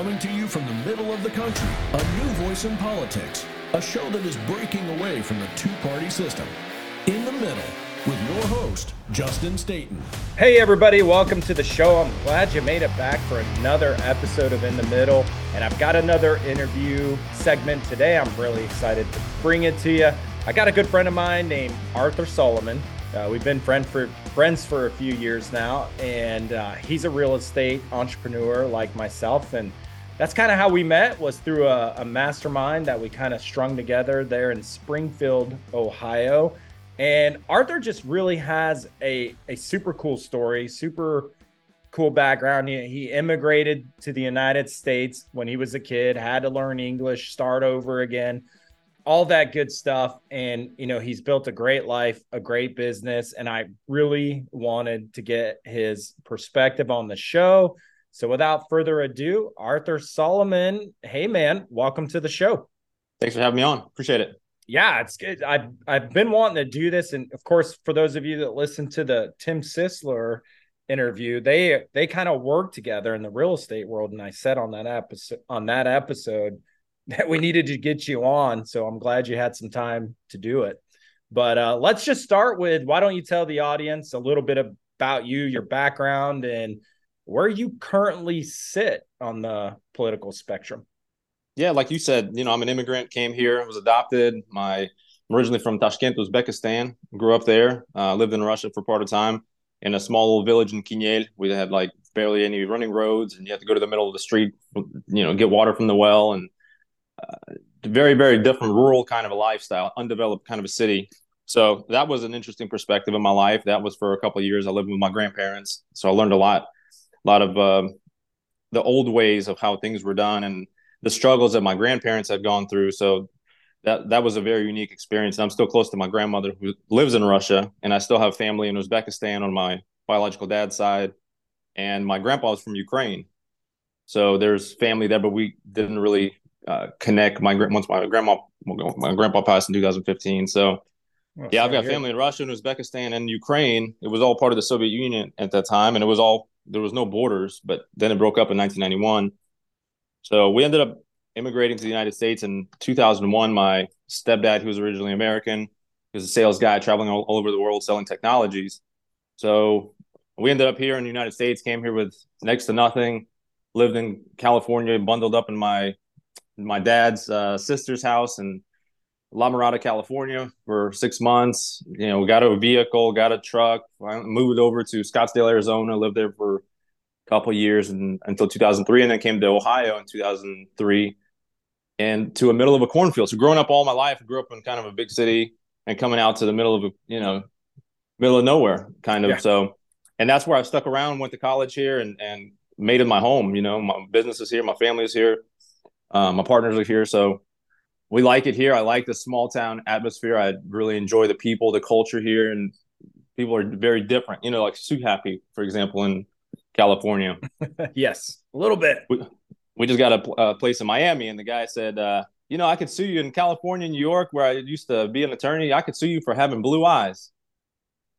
Coming to you from the middle of the country, a new voice in politics, a show that is breaking away from the two party system. In the middle, with your host, Justin Staten. Hey, everybody, welcome to the show. I'm glad you made it back for another episode of In the Middle. And I've got another interview segment today. I'm really excited to bring it to you. I got a good friend of mine named Arthur Solomon. Uh, we've been friend for, friends for a few years now, and uh, he's a real estate entrepreneur like myself. And that's kind of how we met was through a, a mastermind that we kind of strung together there in Springfield, Ohio. And Arthur just really has a, a super cool story, super cool background. He, he immigrated to the United States when he was a kid, had to learn English, start over again all that good stuff. And, you know, he's built a great life, a great business. And I really wanted to get his perspective on the show. So without further ado, Arthur Solomon, hey man, welcome to the show. Thanks for having me on. Appreciate it. Yeah, it's good. I've I've been wanting to do this, and of course, for those of you that listen to the Tim Sisler interview, they they kind of work together in the real estate world. And I said on that episode on that episode that we needed to get you on. So I'm glad you had some time to do it. But uh, let's just start with why don't you tell the audience a little bit about you, your background, and where you currently sit on the political spectrum? Yeah, like you said, you know, I'm an immigrant, came here, was adopted. My I'm originally from Tashkent, Uzbekistan. Grew up there. Uh, lived in Russia for part of time in a small little village in Kinyel. We had like barely any running roads, and you have to go to the middle of the street, you know, get water from the well, and uh, very very different rural kind of a lifestyle undeveloped kind of a city so that was an interesting perspective in my life that was for a couple of years i lived with my grandparents so i learned a lot a lot of uh, the old ways of how things were done and the struggles that my grandparents had gone through so that that was a very unique experience i'm still close to my grandmother who lives in russia and i still have family in uzbekistan on my biological dad's side and my grandpa was from ukraine so there's family there but we didn't really uh, connect. My once my grandma my grandpa passed in 2015. So oh, yeah, I've got family in Russia and Uzbekistan and Ukraine. It was all part of the Soviet Union at that time, and it was all there was no borders. But then it broke up in 1991. So we ended up immigrating to the United States in 2001. My stepdad, who was originally American, was a sales guy traveling all, all over the world selling technologies. So we ended up here in the United States. Came here with next to nothing. Lived in California, bundled up in my my dad's uh, sister's house in La Mirada, California for six months. You know, got a vehicle, got a truck, I moved over to Scottsdale, Arizona, lived there for a couple years and, until 2003, and then came to Ohio in 2003 and to a middle of a cornfield. So growing up all my life, I grew up in kind of a big city and coming out to the middle of a, you know, middle of nowhere kind of. Yeah. So, and that's where I stuck around, went to college here and, and made it my home. You know, my business is here, my family is here um, my partners are here, so we like it here. I like the small town atmosphere. I really enjoy the people, the culture here, and people are very different. You know, like Sue Happy, for example, in California. yes, a little bit. We, we just got a, a, place in Miami, and the guy said, uh, "You know, I could sue you in California, New York, where I used to be an attorney. I could sue you for having blue eyes."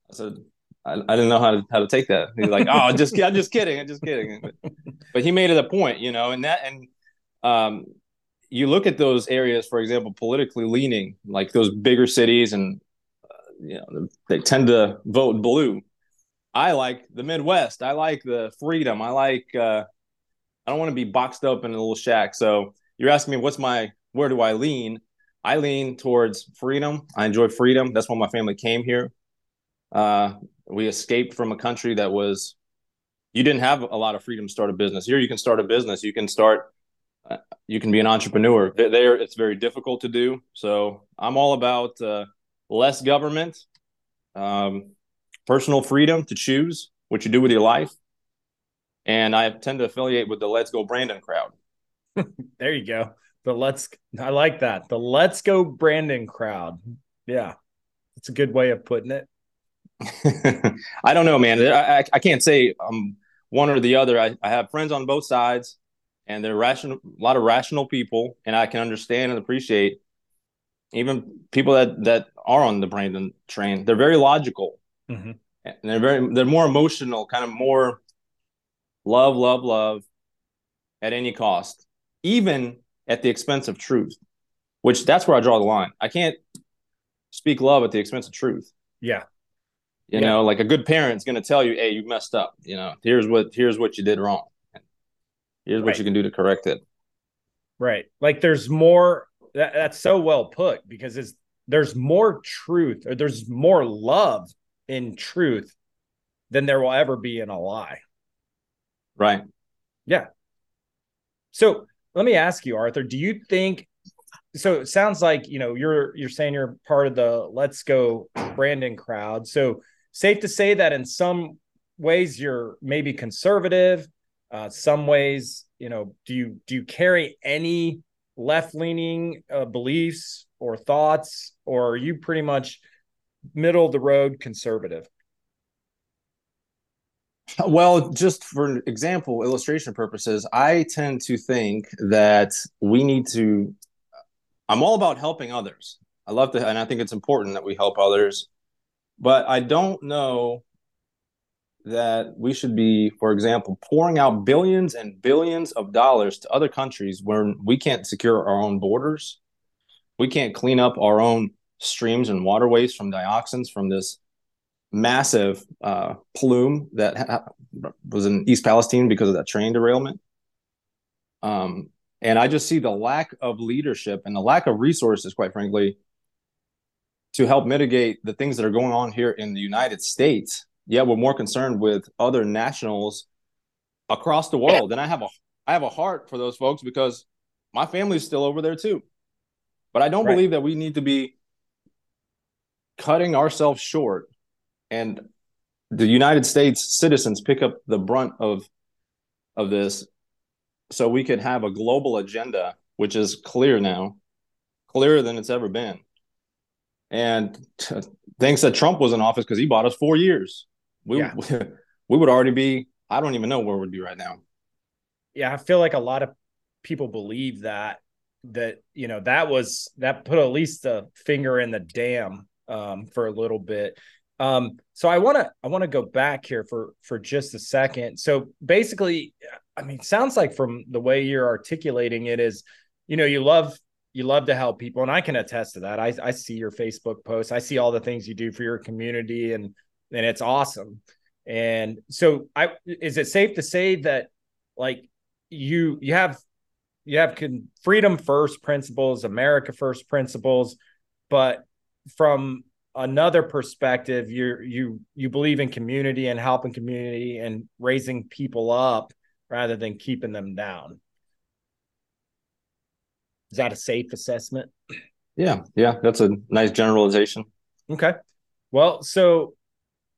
I said, I, I didn't know how to how to take that. He's like, "Oh, just I'm just kidding. I'm just kidding." But, but he made it a point, you know, and that and um, you look at those areas, for example, politically leaning, like those bigger cities, and uh, you know they tend to vote blue. I like the Midwest. I like the freedom. I like. Uh, I don't want to be boxed up in a little shack. So you're asking me, what's my where do I lean? I lean towards freedom. I enjoy freedom. That's why my family came here. Uh, we escaped from a country that was you didn't have a lot of freedom to start a business. Here you can start a business. You can start you can be an entrepreneur. There, it's very difficult to do. So I'm all about uh, less government, um, personal freedom to choose what you do with your life, and I tend to affiliate with the Let's Go Brandon crowd. there you go. The Let's. I like that. The Let's Go Brandon crowd. Yeah, it's a good way of putting it. I don't know, man. I, I, I can't say I'm one or the other. I, I have friends on both sides and they're rational, a lot of rational people, and I can understand and appreciate even people that that are on the Brandon train. They're very logical, mm-hmm. and they're very they're more emotional, kind of more love, love, love. at any cost, even at the expense of truth. Which that's where I draw the line. I can't speak love at the expense of truth. Yeah. You Yeah. know, like a good parent's going to tell you, "Hey, you messed up. You know, here's what here's what you did wrong. Here's what Right. you can do to correct it." Right. Like there's more that, that's so well put because it's there's more truth or there's more love in truth than there will ever be in a lie. Right. Yeah. So let me ask you, Arthur, do you think so it sounds like you know you're you're saying you're part of the let's go Brandon crowd. So safe to say that in some ways you're maybe conservative, uh some ways, you know, do you do you carry any left-leaning uh, beliefs or thoughts or are you pretty much middle of the road conservative? Well, just for example, illustration purposes, I tend to think that we need to. I'm all about helping others. I love to, and I think it's important that we help others. But I don't know that we should be, for example, pouring out billions and billions of dollars to other countries where we can't secure our own borders. We can't clean up our own streams and waterways from dioxins from this massive uh, plume that ha- was in East Palestine because of that train derailment. Um, and I just see the lack of leadership and the lack of resources, quite frankly, to help mitigate the things that are going on here in the United States. Yet we're more concerned with other nationals across the world. And I have a I have a heart for those folks because my family's still over there too. But I don't Right. believe that we need to be cutting ourselves short and the United States citizens pick up the brunt of of this so we could have a global agenda which is clear now clearer than it's ever been and t- thanks that Trump was in office because he bought us four years we Yeah. we would already be I don't even know where we'd be right now yeah, I feel like a lot of people believe that that you know that was that put at least a finger in the dam um, for a little bit. Um, so I want to I want to go back here for for just a second. So basically, I mean, sounds like from the way you're articulating it is, you know, you love you love to help people, and I can attest to that. I I see your Facebook posts, I see all the things you do for your community, and and it's awesome. And so, I is it safe to say that like you you have you have con- freedom first principles america first principles but from another perspective you you you believe in community and helping community and raising people up rather than keeping them down is that a safe assessment yeah yeah that's a nice generalization Okay. Well, so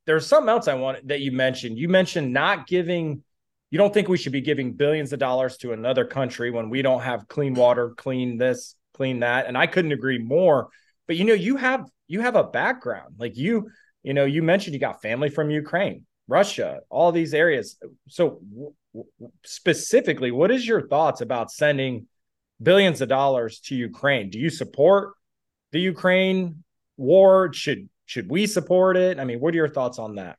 there's something else I want that you mentioned. You mentioned not giving, you don't think we should be giving billions of dollars to another country when we don't have clean water, clean this, clean that. And I couldn't agree more. But you know, you have you have a background. Like you, you know, you mentioned you got family from Ukraine, Russia, all these areas. So w- w- specifically, what is your thoughts about sending billions of dollars to Ukraine? Do you support the Ukraine war? Should should we support it? I mean, what are your thoughts on that?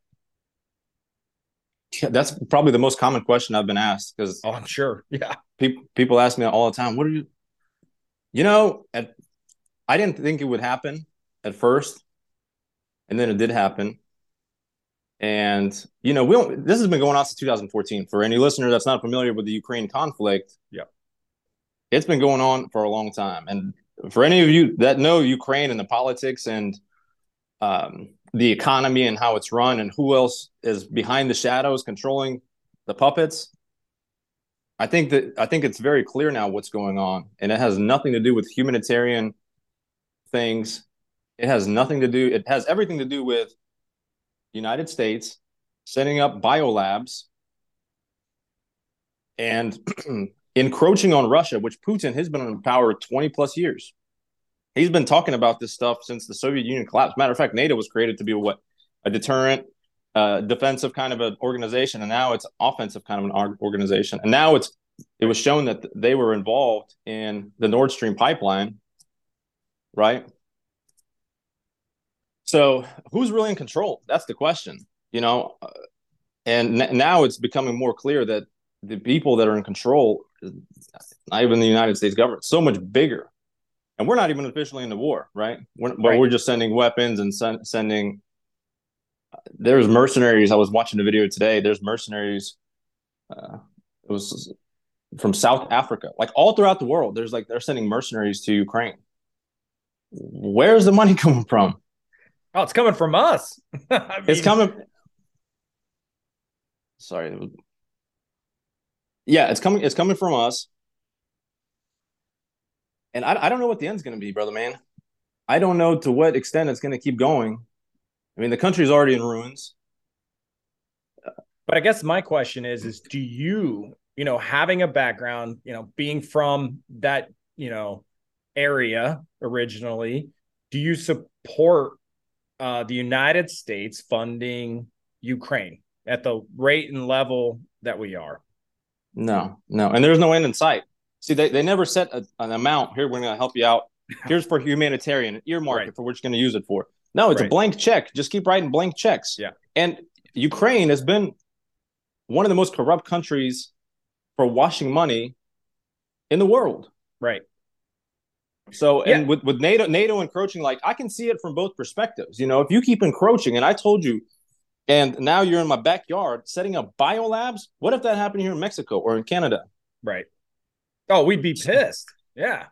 Yeah, that's probably the most common question I've been asked because Oh, I'm sure. Yeah. people people ask me all the time, "What are you?" You know, at, I didn't think it would happen at first, and then it did happen. And you know, we don't. This has been going on since 2014. For any listener that's not familiar with the Ukraine conflict, Yep. it's been going on for a long time. And for any of you that know Ukraine and the politics and um, the economy and how it's run and who else is behind the shadows controlling the puppets, I think that I think it's very clear now what's going on, and it has nothing to do with humanitarian things. It has nothing to do. It has everything to do with the United States setting up biolabs and encroaching on Russia, which Putin has been in power 20 plus years. He's been talking about this stuff since the Soviet Union collapsed. Matter of fact, NATO was created to be what a deterrent, uh, defensive kind of an organization, and now it's offensive kind of an organization. And now it's it was shown that they were involved in the Nord Stream pipeline, right? So who's really in control? That's the question, you know. Uh, and n- now it's becoming more clear that the people that are in control not even the United States government, so much bigger. And we're not even officially in the war, right? We're, but right. we're just sending weapons and sen- sending. There's mercenaries. I was watching a video today. There's mercenaries. Uh, it was from South Africa, like all throughout the world. There's like they're sending mercenaries to Ukraine. Where's the money coming from? Oh, it's coming from us. I mean, it's coming. Sorry. Yeah, it's coming. It's coming from us. And I, I don't know what the end's going to be, brother man. I don't know to what extent it's going to keep going. I mean, the country's already in ruins. But I guess my question is: is do you, you know, having a background, you know, being from that, you know, area originally, do you support uh, the United States funding Ukraine at the rate and level that we are? No, no, and there's no end in sight. See, they, they never set a, an amount. Here, we're going to help you out. Here's for humanitarian earmark right. for what you're going to use it for. No, it's right. a blank check. Just keep writing blank checks. Yeah. And Ukraine has been one of the most corrupt countries for washing money in the world. Right. So yeah. and with, with NATO NATO encroaching, like I can see it from both perspectives. You know, if you keep encroaching, and I told you, and now you're in my backyard setting up biolabs. What if that happened here in Mexico or in Canada? Right. Oh, we'd be pissed. Yeah.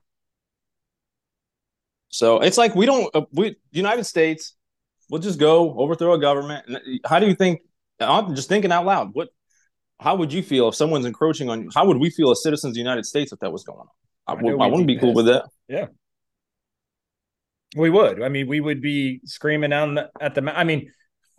So it's like we don't uh, we United States. We'll just go overthrow a government. How do you think? I'm just thinking out loud. What? How would you feel if someone's encroaching on you? How would we feel as citizens of the United States if that was going on? I, I, I wouldn't be, be cool with that. Yeah. We would. I mean, we would be screaming on the, at the. I mean,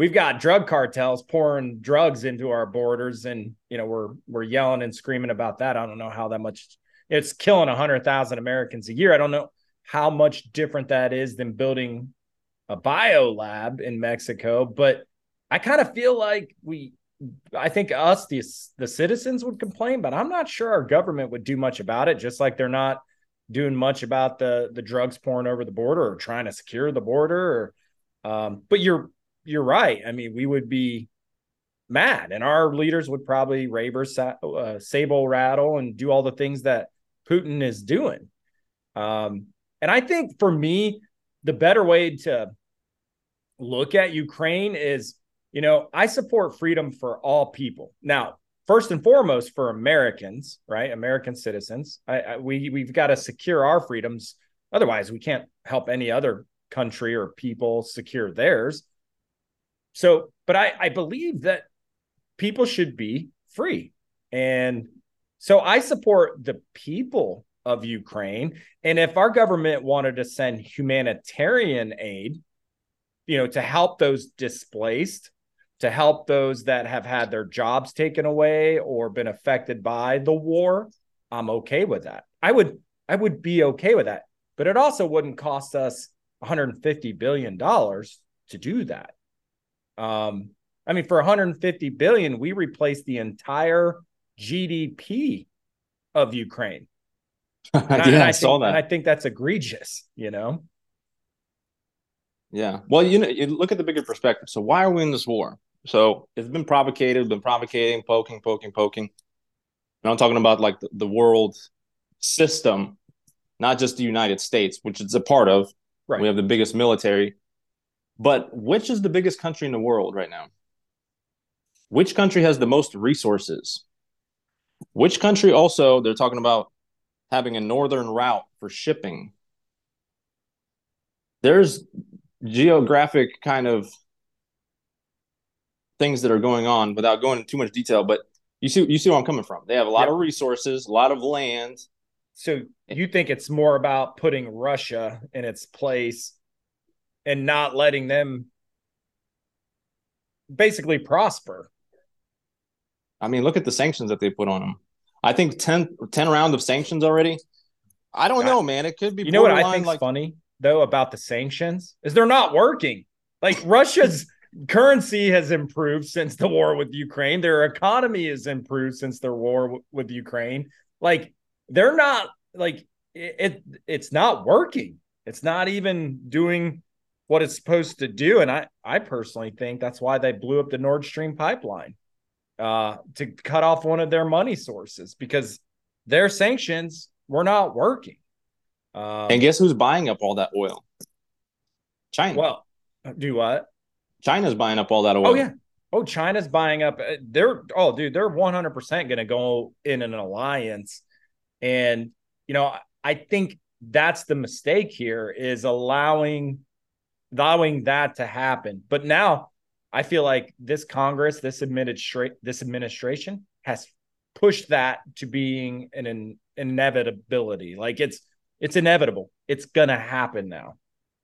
we've got drug cartels pouring drugs into our borders, and you know we're we're yelling and screaming about that. I don't know how that much. It's killing hundred thousand Americans a year. I don't know how much different that is than building a bio lab in Mexico, but I kind of feel like we I think us, the the citizens, would complain, but I'm not sure our government would do much about it. Just like they're not doing much about the the drugs pouring over the border or trying to secure the border. Or, um, but you're you're right. I mean, we would be mad, and our leaders would probably raver, uh, sable rattle, and do all the things that Putin is doing. Um, and I think for me, the better way to look at Ukraine is you know, I support freedom for all people. Now, first and foremost for Americans, right? American citizens. I, I, we we've got to secure our freedoms. Otherwise, we can't help any other country or people secure theirs. So, but I, I believe that people should be free. And so I support the people of Ukraine. And if our government wanted to send humanitarian aid, you know, to help those displaced, to help those that have had their jobs taken away or been affected by the war, I'm okay with that. I would I would be okay with that. But it also wouldn't cost us 150 billion dollars to do that. Um I mean for 150 billion we replace the entire GDP of Ukraine. And yeah, I, I, I saw think, that. And I think that's egregious, you know. Yeah. Well, you know, you look at the bigger perspective. So why are we in this war? So it's been provocated, been provocating, poking, poking, poking. And I'm talking about like the, the world system, not just the United States, which it's a part of. Right. We have the biggest military. But which is the biggest country in the world right now? Which country has the most resources? Which country also, they're talking about having a northern route for shipping. There's geographic kind of things that are going on without going into too much detail, but you see you see where I'm coming from. They have a lot of resources, a lot of land. So you think it's more about putting Russia in its place and not letting them basically prosper. I mean, look at the sanctions that they put on them. I think 10, 10 rounds of sanctions already. I don't know, man. It could be. You know what I think like... funny though about the sanctions is they're not working. Like Russia's currency has improved since the war with Ukraine. Their economy has improved since their war w- with Ukraine. Like they're not like it, it, it's not working. It's not even doing what it's supposed to do. And I I personally think that's why they blew up the Nord Stream pipeline uh, to cut off one of their money sources because their sanctions were not working. Um, and guess who's buying up all that oil? China. Well, do what? China's buying up all that oil. Oh yeah. Oh, China's buying up. Uh, they're oh, dude, they're one hundred percent going to go in an alliance, and you know, I think that's the mistake here is allowing allowing that to happen. But now I feel like this Congress, this administration, this administration has pushed that to being an, an inevitability. Like it's it's inevitable. It's gonna happen now.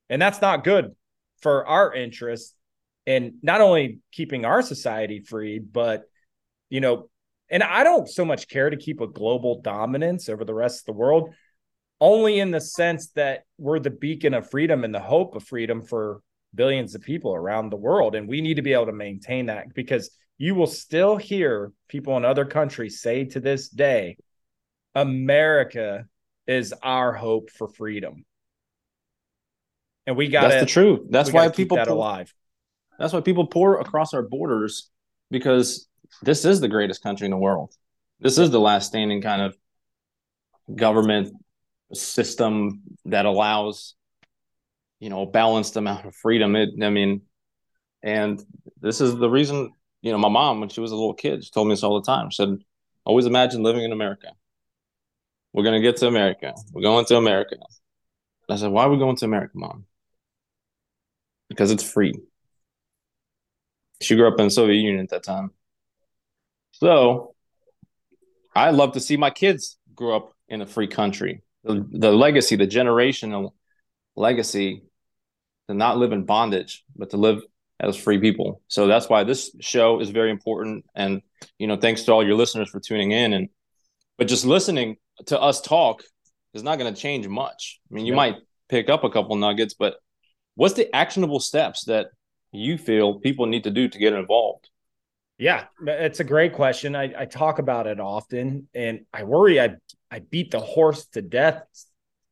And that's not good for our interests and not only keeping our society free, but you know, and I don't so much care to keep a global dominance over the rest of the world only in the sense that we're the beacon of freedom and the hope of freedom for billions of people around the world. And we need to be able to maintain that because you will still hear people in other countries say to this day, America is our hope for freedom. And we got That's the truth. That's why people that pour, alive. That's why people pour across our borders because this is the greatest country in the world. This is the last standing kind of government system that allows you know balanced amount of freedom. It i mean and this is the reason you know my mom when she was a little kid she told me this all the time. She said always imagine living in america. We're going to get to america. We're going to america. And i said why are we going to america mom? Because it's free. She grew up in the soviet union at that time. So i love to see my kids grow up in a free country the, the legacy, the generational legacy to not live in bondage, but to live as free people. So that's why this show is very important. And, you know, thanks to all your listeners for tuning in. And, but just listening to us talk is not going to change much. I mean, you yeah. might pick up a couple nuggets, but what's the actionable steps that you feel people need to do to get involved? Yeah, it's a great question. I, I talk about it often, and I worry I I beat the horse to death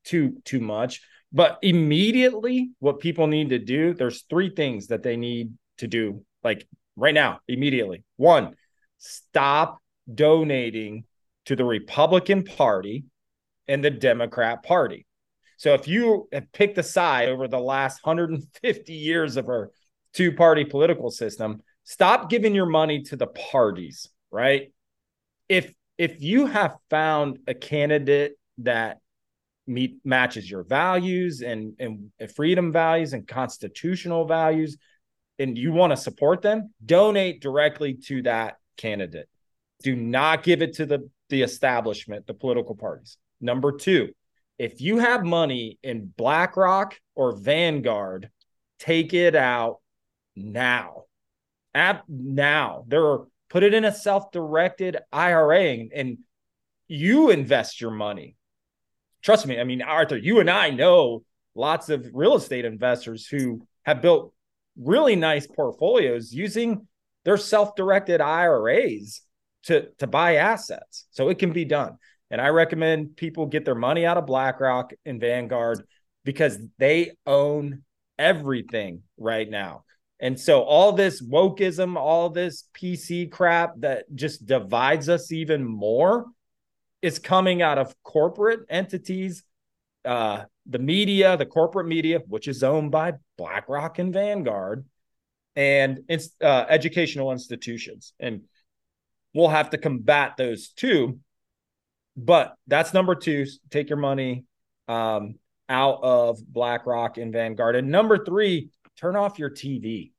too too much. But immediately, what people need to do, there's three things that they need to do, like right now, immediately. One, stop donating to the Republican Party and the Democrat Party. So if you have picked a side over the last 150 years of our two party political system, stop giving your money to the parties, right? If if you have found a candidate that meet matches your values and and freedom values and constitutional values and you want to support them, donate directly to that candidate. Do not give it to the the establishment, the political parties. Number 2, if you have money in BlackRock or Vanguard, take it out now at now. There are put it in a self-directed IRA and, and you invest your money. Trust me. I mean, Arthur, you and I know lots of real estate investors who have built really nice portfolios using their self-directed IRAs to to buy assets. So it can be done. And I recommend people get their money out of BlackRock and Vanguard because they own everything right now. And so all this wokeism, all this PC crap that just divides us even more is coming out of corporate entities, uh, the media, the corporate media, which is owned by BlackRock and Vanguard, and uh, educational institutions. And we'll have to combat those too. But that's number two. Take your money um, out of BlackRock and Vanguard. And number three, turn off your TV.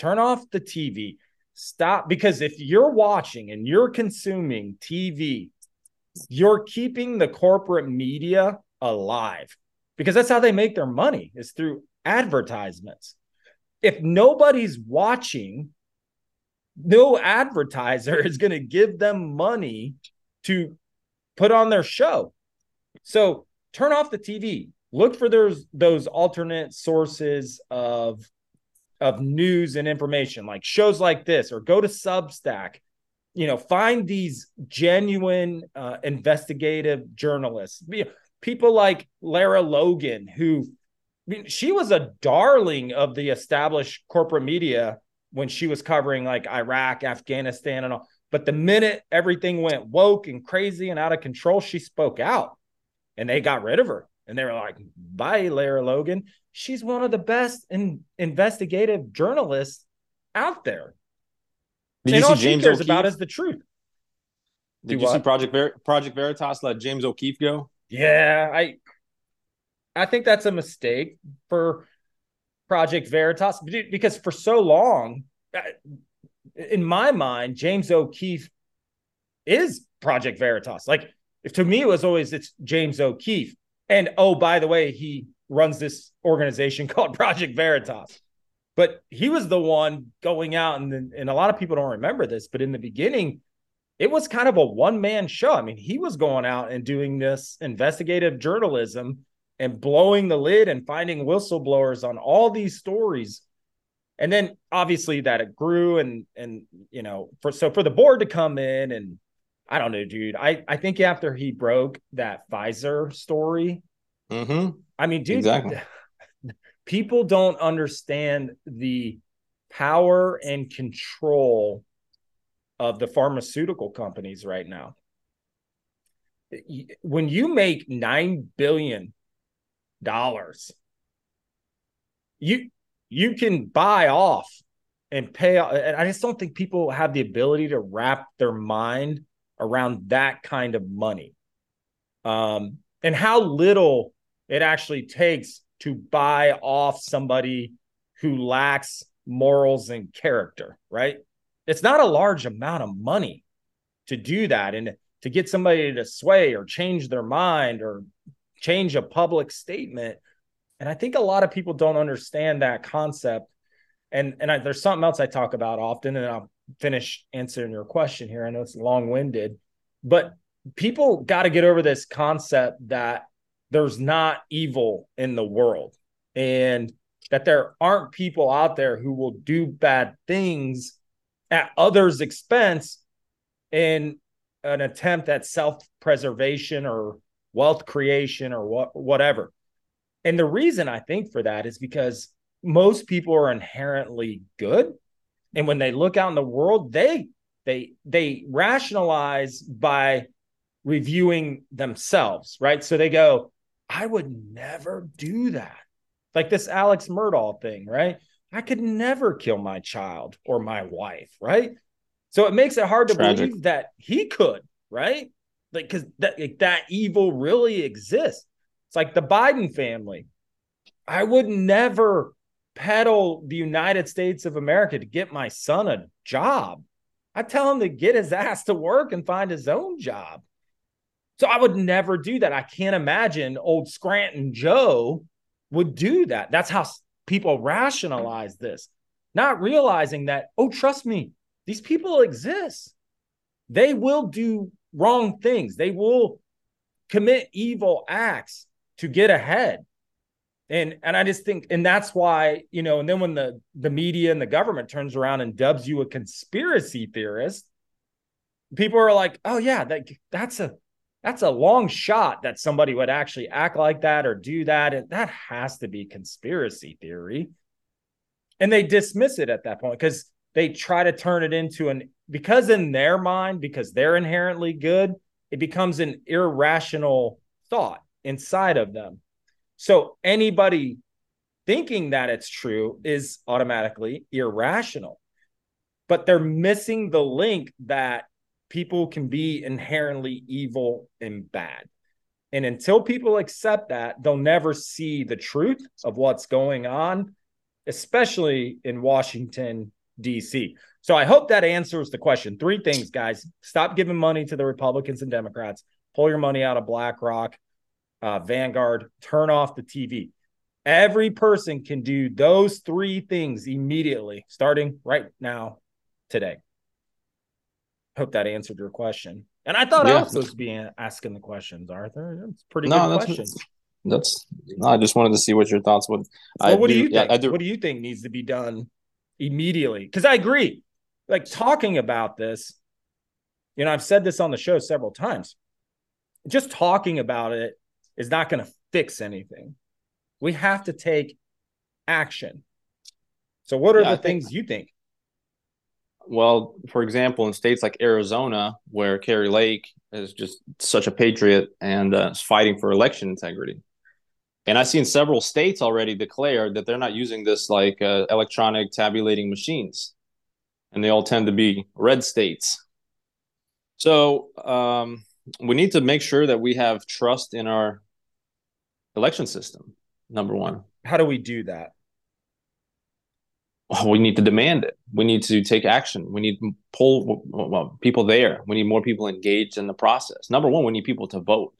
Turn off the TV. Stop because if you're watching and you're consuming TV, you're keeping the corporate media alive because that's how they make their money is through advertisements. If nobody's watching, no advertiser is going to give them money to put on their show. So turn off the TV look for those those alternate sources of of news and information like shows like this or go to substack you know find these genuine uh, investigative journalists people like lara logan who I mean, she was a darling of the established corporate media when she was covering like iraq afghanistan and all But the minute everything went woke and crazy and out of control, she spoke out and they got rid of her. And they were like, bye, Lara Logan. She's one of the best in, investigative journalists out there. Did and all she James cares O'Keefe? about is the truth. Did Do you see? Project Ver- Project Veritas let James O'Keefe go? Yeah, I I think that's a mistake for Project Veritas because for so long, in my mind, James O'Keefe is Project Veritas. Like if to me, it was always it's James O'Keefe, and oh by the way, he runs this organization called Project Veritas. But he was the one going out, and and a lot of people don't remember this, but in the beginning, it was kind of a one man show. I mean, he was going out and doing this investigative journalism and blowing the lid and finding whistleblowers on all these stories. And then obviously that it grew and and you know for so for the board to come in and I don't know, dude. I I think after he broke that Pfizer story, Mm-hmm. I mean, dude, Exactly. people don't understand the power and control of the pharmaceutical companies right now. When you make nine billion dollars, you you can buy off and pay. And I just don't think people have the ability to wrap their mind around that kind of money, um, and how little it actually takes to buy off somebody who lacks morals and character, right? It's not a large amount of money to do that and to get somebody to sway or change their mind or change a public statement. And I think a lot of people don't understand that concept. And and I, there's something else I talk about often, and I'll finish answering your question here. I know it's long winded, but people got to get over this concept that there's not evil in the world and that there aren't people out there who will do bad things at others' expense in an attempt at self-preservation or wealth creation or what whatever. And the reason I think for that is because most people are inherently good. And when they look out in the world, they they they rationalize by reviewing themselves, right? So they go, I would never do that. Like this Alex Murdaugh thing, right? I could never kill my child or my wife, right? So it makes it hard to Tragic. believe that he could, right? Like because that like, that evil really exists. It's like the Biden family. I would never peddle the United States of America to get my son a job. I tell him to get his ass to work and find his own job. So I would never do that. I can't imagine old Scranton Joe would do that. That's how people rationalize this, not realizing that, oh, trust me, these people exist. They will do wrong things, they will commit evil acts to get ahead. And and I just think, and that's why, you know, and then when the the media and the government turns around and dubs you a conspiracy theorist, people are like, oh yeah, that that's a that's a long shot that somebody would actually act like that or do that. And that has to be conspiracy theory. And they dismiss it at that point because they try to turn it into an because in their mind, because they're inherently good, it becomes an irrational thought inside of them. So anybody thinking that it's true is automatically irrational. But they're missing the link that people can be inherently evil and bad. And until people accept that, they'll never see the truth of what's going on, especially in Washington, D.C. So I hope that answers the question. Three things, guys stop giving money to the Republicans and Democrats, pull your money out of BlackRock, uh, Vanguard, turn off the TV. Every person can do those three things immediately, starting right now, today. Hope that answered your question. And I thought I was supposed to be asking the questions, Arthur. That's a pretty No, good that's question. that's. No, I just wanted to see what your thoughts would. Well, what do, you yeah, think? I do. What do you think needs to be done immediately? Because I agree. Like talking about this, you know, I've said this on the show several times. Just talking about it is not going to fix anything. We have to take action. So, what are Yeah, the think- things you think? well, for example, in states like Arizona, where Kari Lake is just such a patriot and uh, is fighting for election integrity. And I've seen several states already declare that they're not using this like uh, electronic tabulating machines, and they all tend to be red states. So um, we need to make sure that we have trust in our election system. Number one. How do we do that? Oh, we need to demand it. We need to take action. We need to pull well, people there. We need more people engaged in the process. Number one, we need people to vote.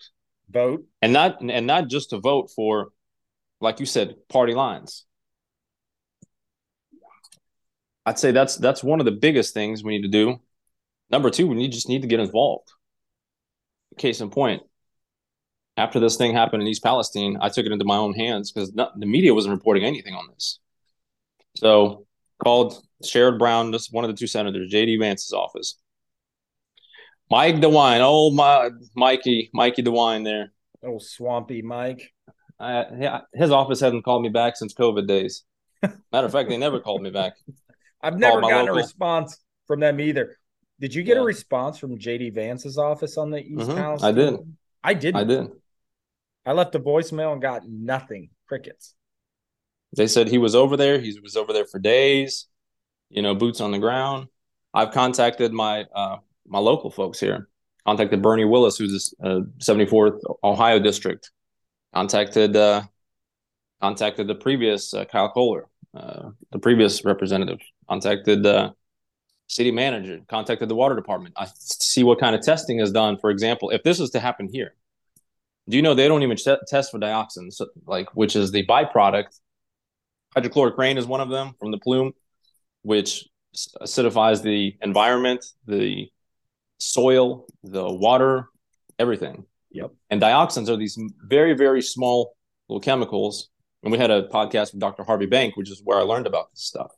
Vote, and not and not just to vote for, like you said, party lines. I'd say that's that's one of the biggest things we need to do. Number two, we need just need to get involved. Case in point, after this thing happened in East Palestine, I took it into my own hands because the media wasn't reporting anything on this. So called Sherrod Brown, just one of the two senators, JD Vance's office. Mike DeWine, oh my Mikey, Mikey DeWine there. Oh, swampy Mike. Uh, yeah, his office hasn't called me back since COVID days. Matter of fact, they never called me back. I've never gotten local. a response from them either. Did you get yeah. a response from JD Vance's office on the East mm-hmm. House? I did. I did. I did. I left a voicemail and got nothing. Crickets. They said he was over there. He was over there for days, you know, boots on the ground. I've contacted my uh, my local folks here. Contacted Bernie Willis, who's a uh, 74th Ohio district. Contacted uh, contacted the previous uh, Kyle Koehler, uh, the previous representative. Contacted uh, city manager. Contacted the water department. I see what kind of testing is done. For example, if this is to happen here, do you know they don't even test for dioxins, like which is the byproduct hydrochloric rain is one of them from the plume, which acidifies the environment, the soil, the water, everything. Yep. And dioxins are these very, very small little chemicals. And we had a podcast with Dr. Harvey Bank, which is where I learned about this stuff.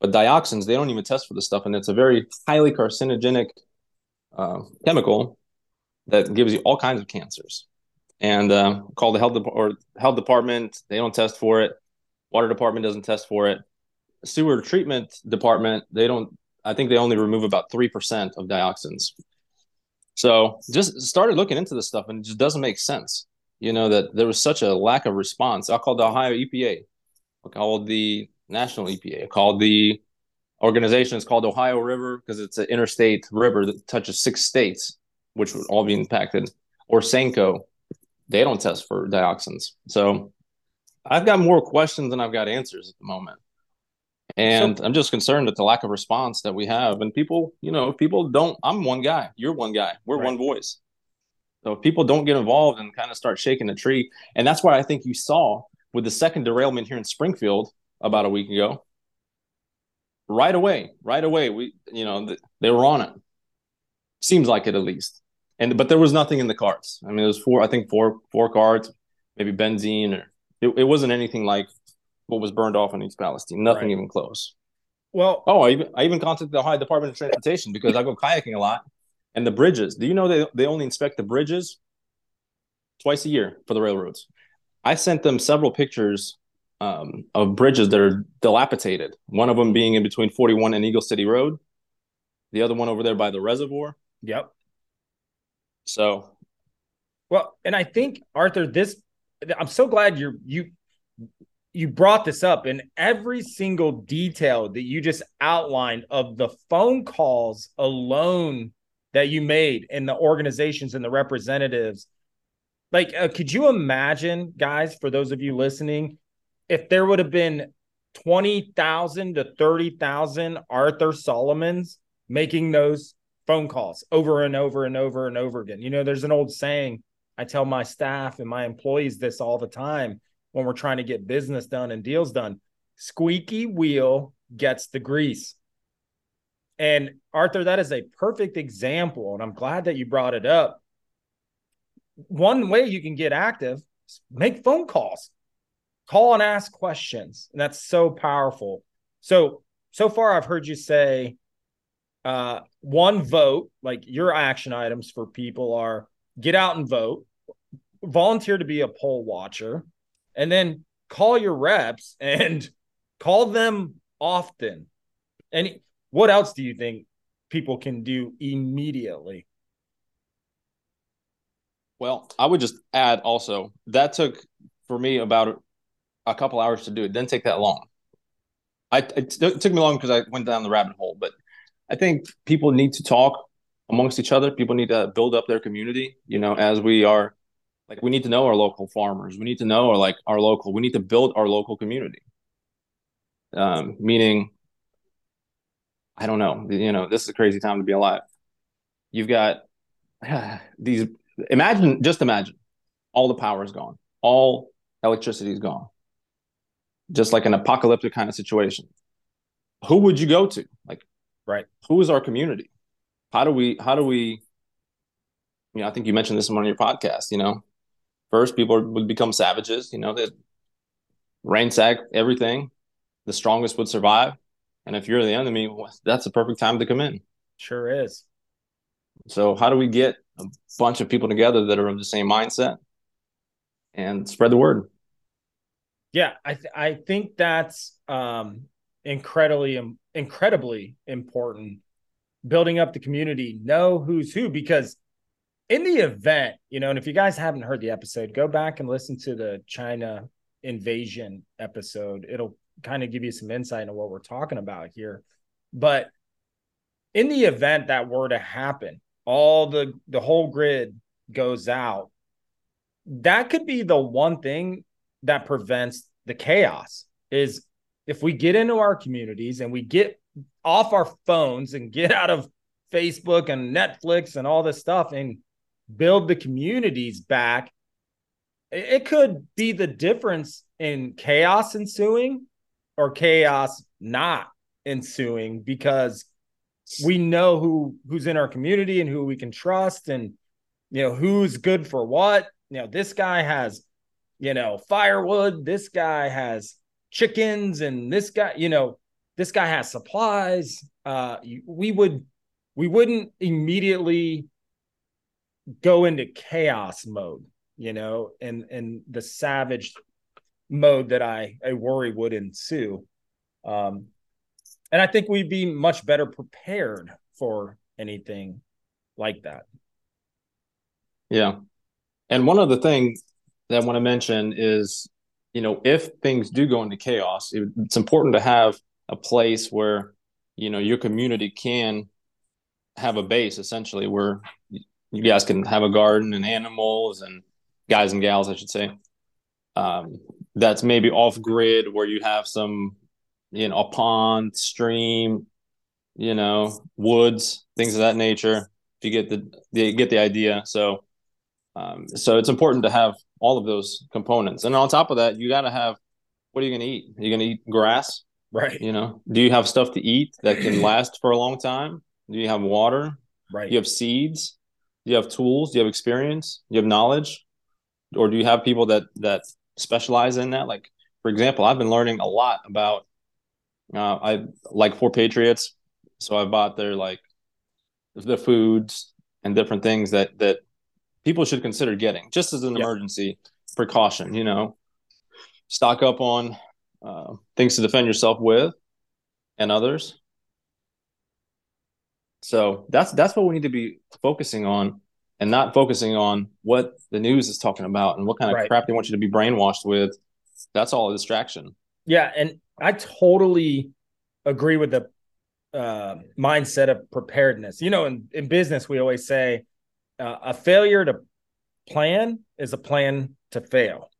But dioxins, they don't even test for this stuff. And it's a very highly carcinogenic uh, chemical that gives you all kinds of cancers. And uh, call the health, de- or health department. They don't test for it. Water department doesn't test for it. Sewer treatment department, they don't. I think they only remove about three percent of dioxins. So just started looking into this stuff, and it just doesn't make sense. You know that there was such a lack of response. I called the Ohio EPA. I called the national EPA. I called the organization. It's called Ohio River because it's an interstate river that touches six states, which would all be impacted. ORSANCO, they don't test for dioxins. So I've got more questions than I've got answers at the moment. And so, I'm just concerned at the lack of response that we have. And people, you know, if people don't, I'm one guy, you're one guy, we're right. one voice. So if people don't get involved and kind of start shaking the tree, and that's why I think you saw with the second derailment here in Springfield about a week ago. Right away, right away, we, you know, they were on it. Seems like it at least. And but there was nothing in the cards. I mean, it was four, I think four, four cards, maybe benzene or it, it wasn't anything like what was burned off in East Palestine. Nothing right. even close. Well, oh, I even I even contacted the Ohio Department of Transportation because I go kayaking a lot, and the bridges. Do you know they they only inspect the bridges twice a year for the railroads? I sent them several pictures um, of bridges that are dilapidated. One of them being in between 41 and Eagle City Road, the other one over there by the reservoir. Yep. So, well, and I think Arthur, this I'm so glad you're you you brought this up and every single detail that you just outlined of the phone calls alone that you made and the organizations and the representatives like uh, could you imagine guys for those of you listening if there would have been 20,000 to 30,000 Arthur Solomons making those phone calls over and over and over and over again you know there's an old saying I tell my staff and my employees this all the time when we're trying to get business done and deals done. Squeaky wheel gets the grease. And Arthur, that is a perfect example. And I'm glad that you brought it up. One way you can get active is make phone calls, call and ask questions. And that's so powerful. So, so far, I've heard you say uh, one vote, like your action items for people are get out and vote, volunteer to be a poll watcher, and then call your reps and call them often. And what else do you think people can do immediately? Well, I would just add also that took for me about a couple hours to do. It didn't take that long. I it took me long because I went down the rabbit hole, but I think people need to talk amongst each other. People need to build up their community. You know, as we are like we need to know our local farmers. We need to know our like our local. We need to build our local community. Um, meaning, I don't know. You know, this is a crazy time to be alive. You've got these. Imagine, just imagine, all the power is gone. All electricity is gone. Just like an apocalyptic kind of situation. Who would you go to? Like, right? Who is our community? How do we? How do we? You know, I think you mentioned this in one of your podcasts. You know, first people would become savages. You know, they ransack everything. The strongest would survive, and if you're the enemy, that's the perfect time to come in. Sure is. So, how do we get a bunch of people together that are of the same mindset and spread the word? Yeah, I th- I think that's um, incredibly incredibly important. Building up the community, know who's who, because in the event, you know, and if you guys haven't heard the episode, go back and listen to the China invasion episode. It'll kind of give you some insight into what we're talking about here. But in the event that were to happen, all the the whole grid goes out. That could be the one thing that prevents the chaos is if we get into our communities and we get off our phones and get out of Facebook and Netflix and all this stuff and build the communities back, it could be the difference in chaos ensuing or chaos not ensuing because we know who who's in our community and who we can trust and you know who's good for what. You know this guy has you know firewood. This guy has chickens and this guy you know this guy has supplies uh we would we wouldn't immediately go into chaos mode you know and and the savage mode that i i worry would ensue um and I think we'd be much better prepared for anything like that. Yeah. And one other thing that I want to mention is, you know, if things do go into chaos, it, it's important to have a place where, you know, your community can have a base essentially where you guys can have a garden and animals and guys and gals, I should say. Um, that's maybe off grid where you have some you know, a pond, stream, you know, woods, things of that nature. If you get the, the get the idea. So um, so it's important to have all of those components. And on top of that, you got to have what are you going to eat? Are you going to eat grass? Right. You know, do you have stuff to eat that can last for a long time? Do you have water? Right. Do you have seeds? Do you have tools? Do you have experience? Do you have knowledge? Or do you have people that that specialize in that? Like, for example, I've been learning a lot about uh, I like 4Patriots, so I bought their like the foods and different things that that people should consider getting just as an yep. emergency precaution. You know, stock up on uh, things to defend yourself with and others. So that's that's what we need to be focusing on, and not focusing on what the news is talking about and what kind of right. crap they want you to be brainwashed with. That's all a distraction. Yeah, and I totally agree with the uh, mindset of preparedness. You know, in, in business, we always say uh, a failure to plan is a plan to fail.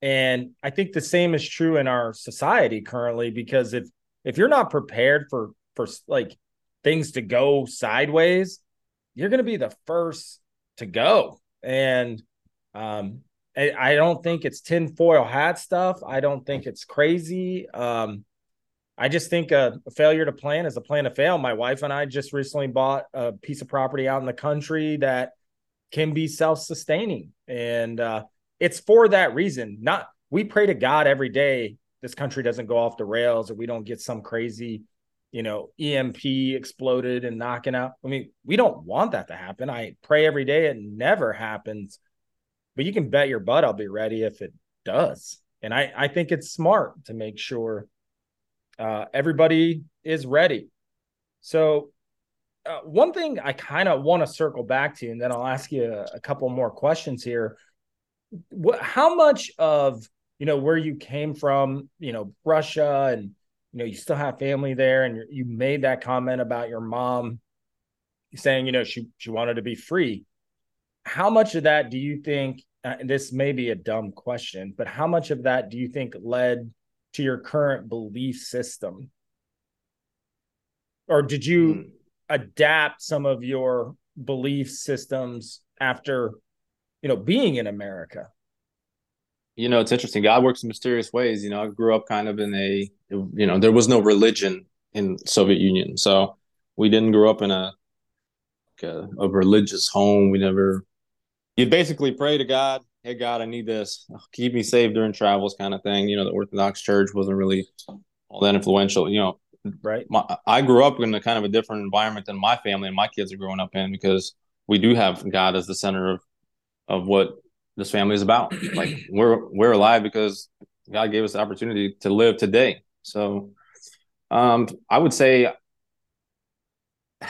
And I think the same is true in our society currently because if if you're not prepared for for like things to go sideways, you're going to be the first to go. And um, I, I don't think it's tinfoil hat stuff. I don't think it's crazy. Um, I just think a, a, failure to plan is a plan to fail. My wife and I just recently bought a piece of property out in the country that can be self-sustaining, and uh, it's for that reason. Not we pray to God every day this country doesn't go off the rails or we don't get some crazy, you know, EMP exploded and knocking out. I mean, we don't want that to happen. I pray every day it never happens but you can bet your butt I'll be ready if it does. And I, I think it's smart to make sure uh, everybody is ready. So, uh, one thing I kind of want to circle back to, and then I'll ask you a, a couple more questions here. What, how much of you know where you came from, you know, Russia, and you know you still have family there, and you made that comment about your mom saying, you know, she she wanted to be free. How much of that do you think? Uh, this may be a dumb question, but how much of that do you think led to your current belief system? Or did you mm. adapt some of your belief systems after, you know, being in America? You know, it's interesting. God works in mysterious ways. You know, I grew up kind of in a, you know, there was no religion in Soviet Union, so we didn't grow up in a a, a religious home. We never. You basically pray to God, "Hey God, I need this. Keep me safe during travels," kind of thing. You know, the Orthodox Church wasn't really all that influential. You know, right? My, I grew up in a kind of a different environment than my family and my kids are growing up in because we do have God as the center of of what this family is about. like we're we're alive because God gave us the opportunity to live today. So um, I would say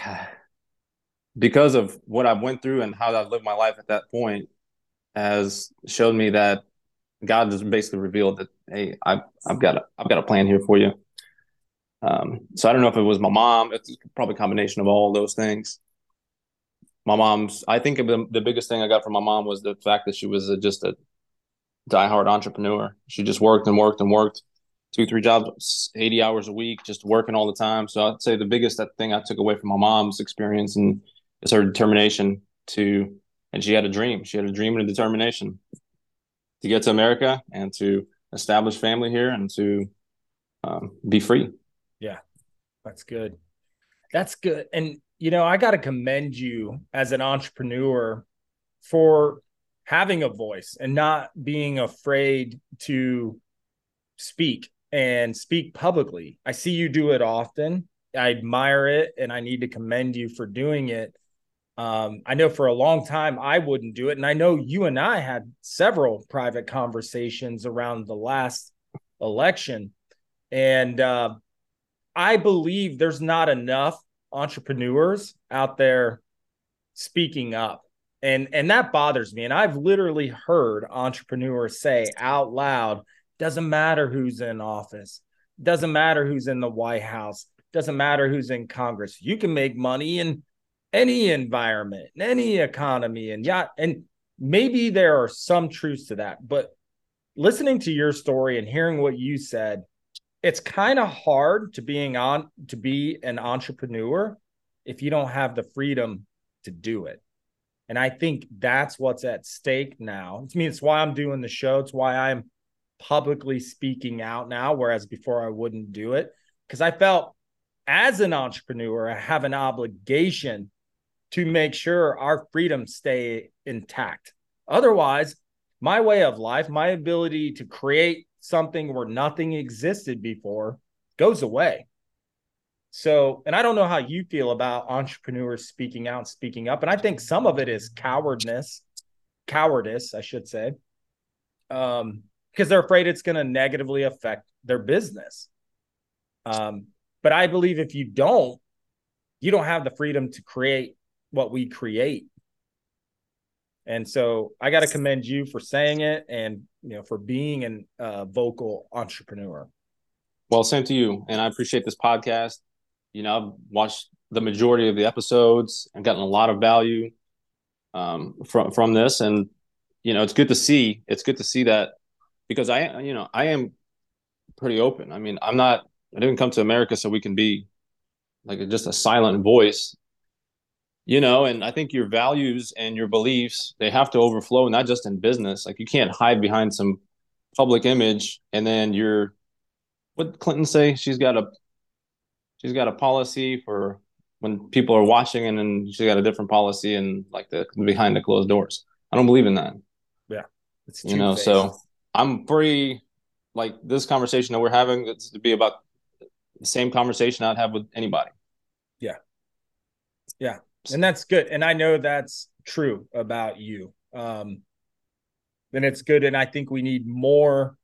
because of what I went through and how I lived my life at that point has showed me that God has basically revealed that hey, I've I've got a I've got a plan here for you. Um, so I don't know if it was my mom. It's probably a combination of all those things. My mom's. I think the, the biggest thing I got from my mom was the fact that she was a, just a diehard entrepreneur. She just worked and worked and worked, two three jobs, eighty hours a week, just working all the time. So I'd say the biggest thing I took away from my mom's experience and is her determination to, and she had a dream. She had a dream and a determination to get to America and to establish family here and to um, be free. Yeah, that's good. That's good. And, you know, I got to commend you as an entrepreneur for having a voice and not being afraid to speak and speak publicly. I see you do it often. I admire it and I need to commend you for doing it. Um, I know for a long time I wouldn't do it. And I know you and I had several private conversations around the last election. And uh, I believe there's not enough entrepreneurs out there speaking up. And and that bothers me. And I've literally heard entrepreneurs say out loud, doesn't matter who's in office, doesn't matter who's in the White House, doesn't matter who's in Congress. You can make money and any environment, any economy, and yeah, and maybe there are some truths to that. But listening to your story and hearing what you said, it's kind of hard to being on to be an entrepreneur if you don't have the freedom to do it. And I think that's what's at stake now. I mean, it's why I'm doing the show. It's why I'm publicly speaking out now, whereas before I wouldn't do it. Because I felt as an entrepreneur, I have an obligation to make sure our freedoms stay intact. Otherwise, my way of life, my ability to create something where nothing existed before goes away. So, and I don't know how you feel about entrepreneurs speaking out, speaking up. And I think some of it is cowardness, cowardice, I should say, um, because they're afraid it's going to negatively affect their business. Um, but I believe if you don't, you don't have the freedom to create what we create. And so I got to commend you for saying it and you know for being an uh, vocal entrepreneur. Well, same to you, and I appreciate this podcast. You know, I've watched the majority of the episodes and gotten a lot of value um, from from this, and you know, it's good to see. It's good to see that because I, you know, I am pretty open. I mean, I'm not. I didn't come to America so we can be like just a silent voice you know and i think your values and your beliefs they have to overflow not just in business. Like you can't hide behind some public image and then you're what clinton say? She's got a she's got a policy for when people are watching and then she's got a different policy and like the behind the closed doors. I don't believe in that. Yeah. It's you know so i'm pretty like this conversation that we're having it's to be about the same conversation i'd have with anybody. Yeah. Yeah and that's good. And i know that's true about you. Um then it's good. And i think we need more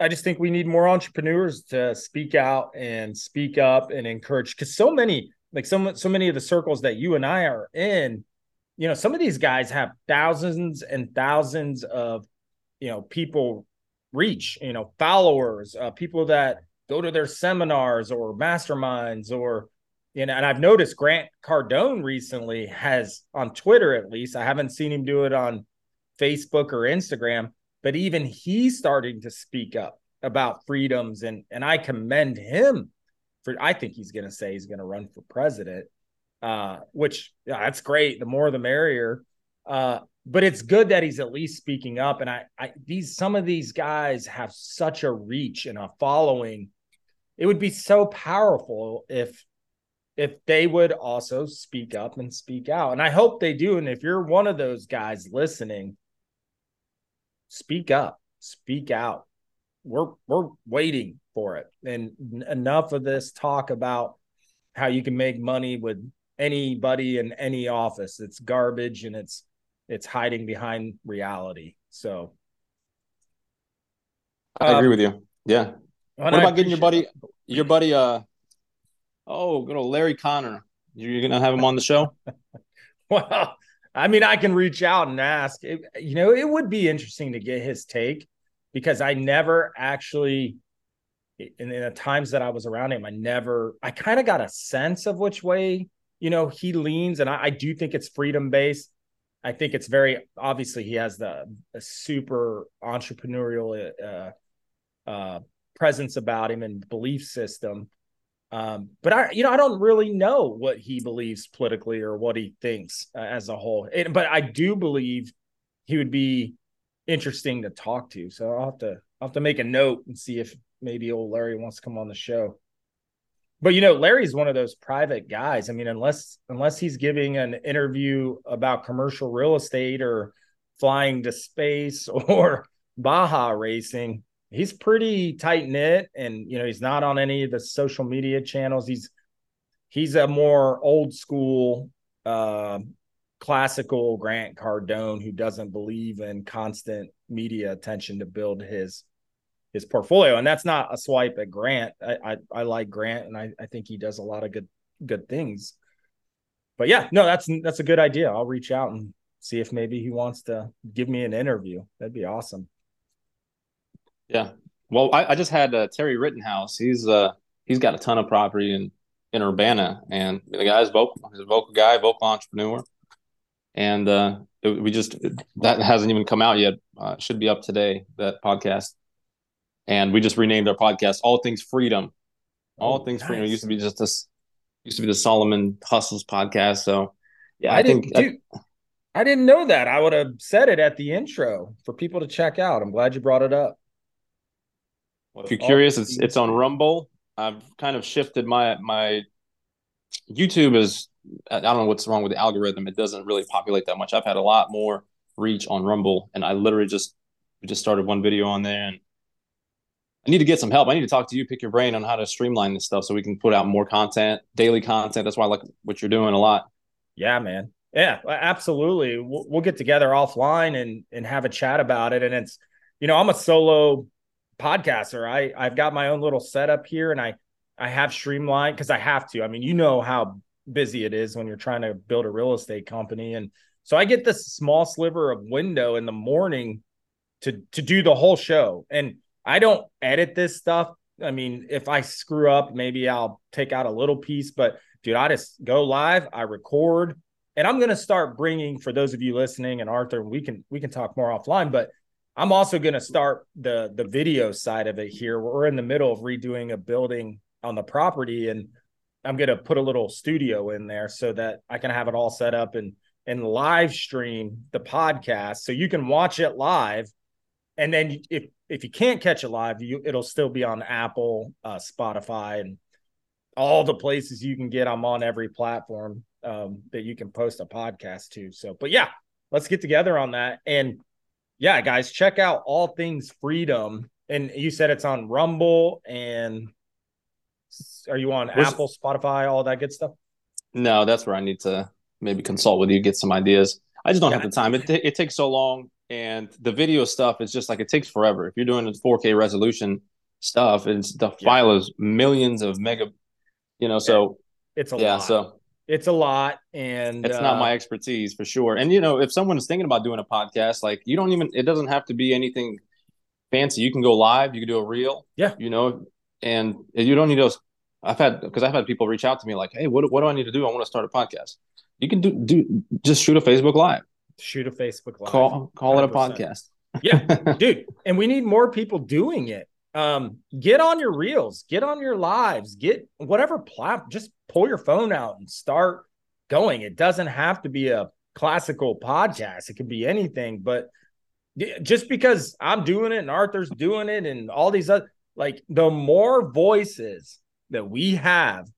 I just think we need more entrepreneurs to speak out and speak up and encourage. Because so many, like so, so many of the circles that you and I are in, you know, some of these guys have thousands and thousands of, you know, people reach, you know, followers, uh, people that go to their seminars or masterminds or, you know, and I've noticed Grant Cardone recently has on Twitter, at least, I haven't seen him do it on Facebook or Instagram, but even he's starting to speak up about freedoms and and I commend him for I think he's going to say he's going to run for president uh which yeah, that's great. The more the merrier. Uh but it's good that he's at least speaking up and I I these some of these guys have such a reach and a following. It would be so powerful if if they would also speak up and speak out and I hope they do and if you're one of those guys listening speak up, speak out. We're we're waiting for it. And enough of this talk about how you can make money with anybody in any office. It's garbage and it's it's hiding behind reality. So I agree with you. Yeah. What about getting your buddy your buddy uh oh good old Larry Connor? You're gonna have him on the show? well, I mean, I can reach out and ask. It, you know, it would be interesting to get his take because I never actually, in, in the times that I was around him, I never, I kind of got a sense of which way, you know, he leans. And I, I do think it's freedom based. I think it's very obviously he has the super entrepreneurial uh, uh, presence about him and belief system. Um, but I, you know, I don't really know what he believes politically or what he thinks uh, as a whole. It, but I do believe he would be interesting to talk to. So I'll have to, I'll have to make a note and see if maybe old Larry wants to come on the show. But you know, Larry's one of those private guys. I mean, unless unless he's giving an interview about commercial real estate or flying to space or Baja racing, he's pretty tight knit and you know he's not on any of the social media channels. He's he's a more old school uh, classical grant cardone who doesn't believe in constant media attention to build his his portfolio. And that's not a swipe at grant. I i, I like grant and I, I think he does a lot of good good things. But yeah no that's that's a good idea. I'll reach out and see if maybe he wants to give me an interview. That'd be awesome yeah. Well, I, I just had uh, Terry Rittenhouse. He's uh he's got a ton of property in in Urbana, and the guy's vocal. He's a vocal guy, vocal entrepreneur, and uh, it, we just that hasn't even come out yet. Uh, should be up today. That podcast, and we just renamed our podcast "All Things Freedom." All oh, Things nice. Freedom. It used to be just this. Used to be the Solomon Hustles podcast. So, yeah, I, I think. Dude, I, I didn't know that. I would have said it at the intro for people to check out. I'm glad you brought it up. Well, if you're curious, it's it's on Rumble. I've kind of shifted my my YouTube is I don't know what's wrong with the algorithm. It doesn't really populate that much. I've had a lot more reach on Rumble, and I literally just we just started one video on there, and I need to get some help. I need to talk to you, pick your brain on how to streamline this stuff so we can put out more content, daily content. That's why I like what you're doing a lot. Yeah, man. Yeah, absolutely. We'll, we'll get together offline and and have a chat about it. And it's you know I'm a solo podcaster. I I've got my own little setup here, and I I have streamlined because I have to. I mean, you know how busy it is when you're trying to build a real estate company, and so I get this small sliver of window in the morning to to do the whole show, and I don't edit this stuff. I mean, if I screw up, maybe I'll take out a little piece, but dude, I just go live, I record, and I'm going to start bringing for those of you listening and Arthur, we can we can talk more offline, but I'm also going to start the the video side of it here. We're in the middle of redoing a building on the property, and I'm going to put a little studio in there so that I can have it all set up and and live stream the podcast, so you can watch it live. And then if if you can't catch it live, you it'll still be on Apple, uh, Spotify, and all the places you can get. I'm on every platform um, that you can post a podcast to. So, but yeah, let's get together on that and yeah, guys, check out All Things Freedom. And you said it's on Rumble and are you on Where's, Apple, Spotify, all that good stuff? No, that's where I need to maybe consult with you, get some ideas. I just don't yeah. have the time. It, it takes so long and the video stuff is just like it takes forever. If you're doing a 4K resolution stuff, it's the yeah. file is millions of mega, you know. So it's a yeah, lot. so it's a lot, and it's uh, not my expertise for sure. And you know, if someone is thinking about doing a podcast, like you don't even, it doesn't have to be anything fancy. You can go live, you can do a reel, yeah, you know, and you don't need those. I've had because I've had people reach out to me like, "Hey, what what do I need to do? I want to start a podcast." You can do do just shoot a Facebook live shoot a Facebook live. Call call 100%. it a podcast. yeah, dude. And we need more people doing it. Um, get on your reels, get on your lives, get whatever plat. Just pull your phone out and start going. It doesn't have to be a classical podcast. It could be anything, but just because I'm doing it and Arthur's doing it and all these other like the more voices that we have,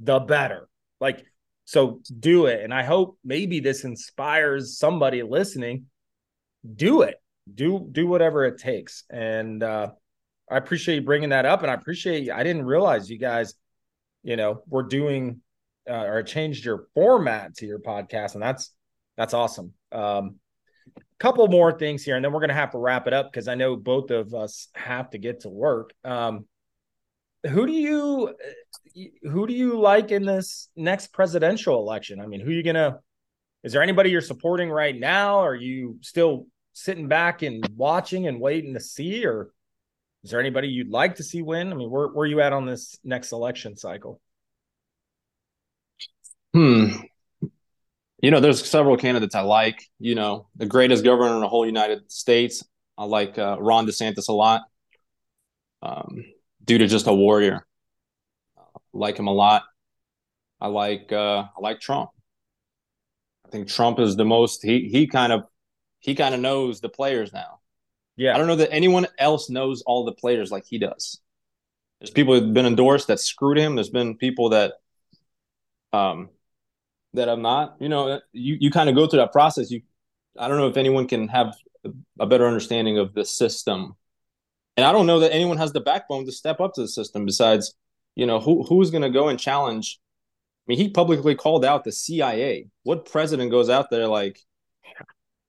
the better. Like so do it. And I hope maybe this inspires somebody listening. Do it. Do do whatever it takes. And uh, I appreciate you bringing that up. And I appreciate I didn't realize you guys, you know, we're doing uh, or changed your format to your podcast, and that's that's awesome. Um, couple more things here, and then we're gonna have to wrap it up because I know both of us have to get to work. Um, who do you who do you like in this next presidential election? I mean, who are you gonna? Is there anybody you're supporting right now? Are you still sitting back and watching and waiting to see, or is there anybody you'd like to see win? I mean, where where are you at on this next election cycle? Hmm. You know, there's several candidates I like. You know, the greatest governor in the whole United States. I like uh, Ron DeSantis a lot. Um, due to just a warrior. I like him a lot. I like uh, I like Trump. I think Trump is the most he he kind of he kind of knows the players now. Yeah. I don't know that anyone else knows all the players like he does. There's people who've been endorsed that screwed him. There's been people that um that I'm not. You know, you you kind of go through that process. You I don't know if anyone can have a better understanding of the system and I don't know that anyone has the backbone to step up to the system besides, you know, who who's to go and challenge. I mean, he publicly called out the CIA. What president goes out there like